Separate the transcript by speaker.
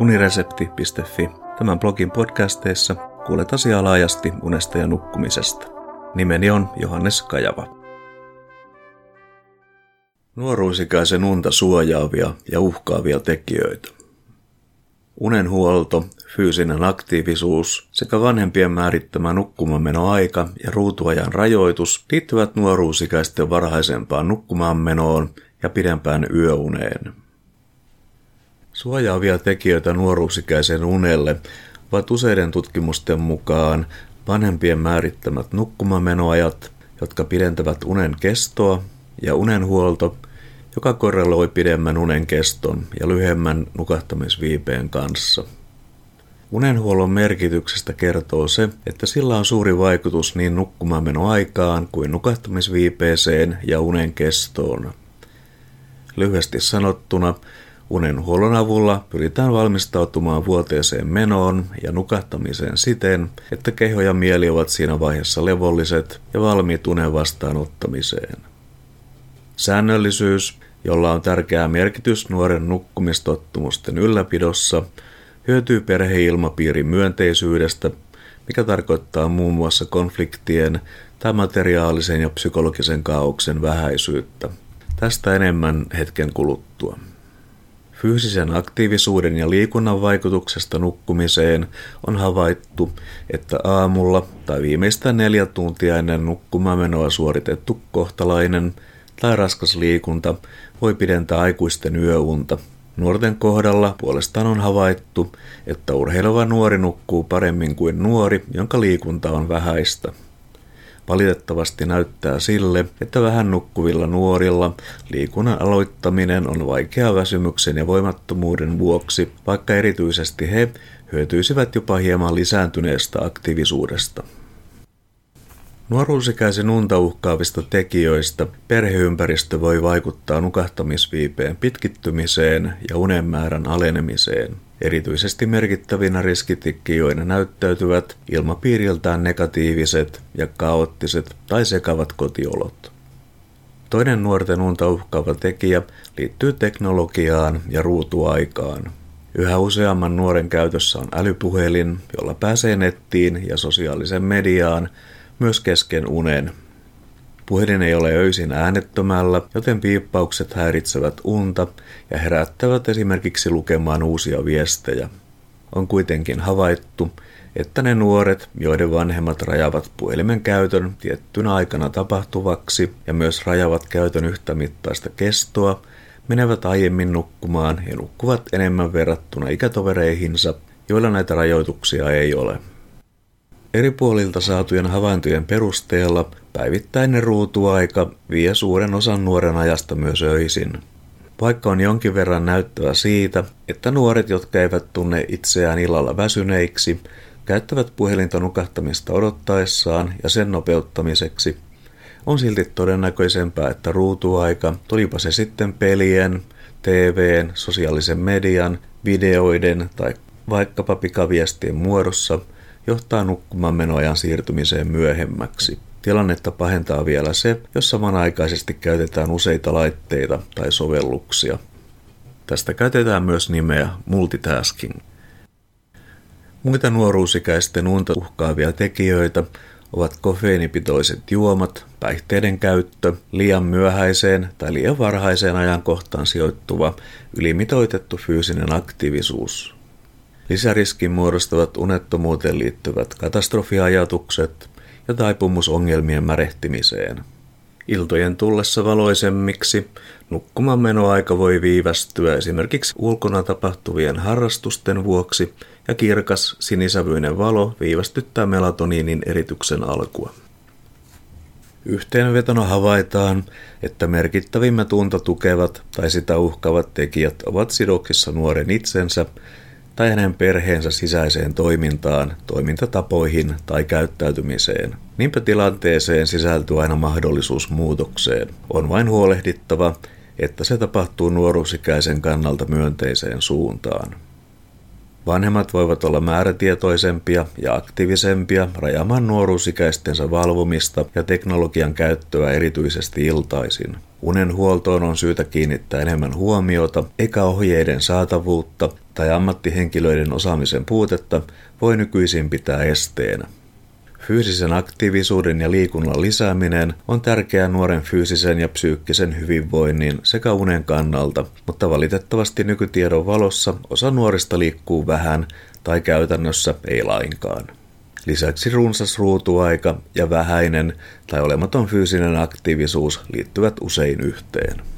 Speaker 1: uniresepti.fi. Tämän blogin podcasteissa kuulet asiaa laajasti unesta ja nukkumisesta. Nimeni on Johannes Kajava. Nuoruusikäisen unta suojaavia ja uhkaavia tekijöitä. Unenhuolto, fyysinen aktiivisuus sekä vanhempien määrittämä nukkumamenoaika ja ruutuajan rajoitus liittyvät nuoruusikäisten varhaisempaan nukkumaanmenoon ja pidempään yöuneen. Suojaavia tekijöitä nuoruusikäisen unelle ovat useiden tutkimusten mukaan vanhempien määrittämät nukkumamenoajat, jotka pidentävät unen kestoa, ja unenhuolto, joka korreloi pidemmän unen keston ja lyhyemmän nukahtamisviipeen kanssa. Unenhuollon merkityksestä kertoo se, että sillä on suuri vaikutus niin nukkumaanmenoaikaan kuin nukahtamisviipeeseen ja unen kestoon. Lyhyesti sanottuna, Unenhuollon avulla pyritään valmistautumaan vuoteeseen menoon ja nukahtamiseen siten, että keho ja mieli ovat siinä vaiheessa levolliset ja valmiit unen vastaanottamiseen. Säännöllisyys, jolla on tärkeä merkitys nuoren nukkumistottumusten ylläpidossa, hyötyy perheilmapiirin myönteisyydestä, mikä tarkoittaa muun muassa konfliktien tai materiaalisen ja psykologisen kaauksen vähäisyyttä. Tästä enemmän hetken kuluttua. Fyysisen aktiivisuuden ja liikunnan vaikutuksesta nukkumiseen on havaittu, että aamulla tai viimeistään neljä tuntia ennen nukkumamenoa suoritettu kohtalainen tai raskas liikunta voi pidentää aikuisten yöunta. Nuorten kohdalla puolestaan on havaittu, että urheileva nuori nukkuu paremmin kuin nuori, jonka liikunta on vähäistä. Valitettavasti näyttää sille, että vähän nukkuvilla nuorilla liikunnan aloittaminen on vaikeaa väsymyksen ja voimattomuuden vuoksi, vaikka erityisesti he hyötyisivät jopa hieman lisääntyneestä aktiivisuudesta. Nuoruusikäisen unta uhkaavista tekijöistä perheympäristö voi vaikuttaa nukahtamisviipeen pitkittymiseen ja unen määrän alenemiseen. Erityisesti merkittävinä riskitekijöinä näyttäytyvät ilmapiiriltään negatiiviset ja kaoottiset tai sekavat kotiolot. Toinen nuorten unta uhkaava tekijä liittyy teknologiaan ja ruutuaikaan. Yhä useamman nuoren käytössä on älypuhelin, jolla pääsee nettiin ja sosiaalisen mediaan myös kesken unen. Puhelin ei ole öisin äänettömällä, joten piippaukset häiritsevät unta ja herättävät esimerkiksi lukemaan uusia viestejä. On kuitenkin havaittu, että ne nuoret, joiden vanhemmat rajavat puhelimen käytön tiettynä aikana tapahtuvaksi ja myös rajavat käytön yhtä mittaista kestoa, menevät aiemmin nukkumaan ja nukkuvat enemmän verrattuna ikätovereihinsa, joilla näitä rajoituksia ei ole. Eri puolilta saatujen havaintojen perusteella päivittäinen ruutuaika vie suuren osan nuoren ajasta myös öisin. Vaikka on jonkin verran näyttöä siitä, että nuoret, jotka eivät tunne itseään illalla väsyneiksi, käyttävät puhelinta nukahtamista odottaessaan ja sen nopeuttamiseksi, on silti todennäköisempää, että ruutuaika, tulipa se sitten pelien, TVn, sosiaalisen median, videoiden tai vaikkapa pikaviestien muodossa – johtaa nukkumaan menoajan siirtymiseen myöhemmäksi. Tilannetta pahentaa vielä se, jos samanaikaisesti käytetään useita laitteita tai sovelluksia. Tästä käytetään myös nimeä multitasking. Muita nuoruusikäisten unta uhkaavia tekijöitä ovat kofeiinipitoiset juomat, päihteiden käyttö, liian myöhäiseen tai liian varhaiseen ajankohtaan sijoittuva ylimitoitettu fyysinen aktiivisuus, Lisäriskin muodostavat unettomuuteen liittyvät katastrofiajatukset ja taipumus ongelmien märehtimiseen. Iltojen tullessa valoisemmiksi nukkumaan menoaika voi viivästyä esimerkiksi ulkona tapahtuvien harrastusten vuoksi ja kirkas sinisävyinen valo viivästyttää melatoniinin erityksen alkua. Yhteenvetona havaitaan, että merkittävimmät unta tukevat tai sitä uhkavat tekijät ovat sidoksissa nuoren itsensä tai hänen perheensä sisäiseen toimintaan, toimintatapoihin tai käyttäytymiseen. Niinpä tilanteeseen sisältyy aina mahdollisuus muutokseen. On vain huolehdittava, että se tapahtuu nuoruusikäisen kannalta myönteiseen suuntaan. Vanhemmat voivat olla määrätietoisempia ja aktiivisempia rajaamaan nuoruusikäistensä valvomista ja teknologian käyttöä erityisesti iltaisin. Unen huoltoon on syytä kiinnittää enemmän huomiota, eikä ohjeiden saatavuutta tai ammattihenkilöiden osaamisen puutetta voi nykyisin pitää esteenä. Fyysisen aktiivisuuden ja liikunnan lisääminen on tärkeää nuoren fyysisen ja psyykkisen hyvinvoinnin sekä unen kannalta, mutta valitettavasti nykytiedon valossa osa nuorista liikkuu vähän tai käytännössä ei lainkaan. Lisäksi runsas ruutuaika ja vähäinen tai olematon fyysinen aktiivisuus liittyvät usein yhteen.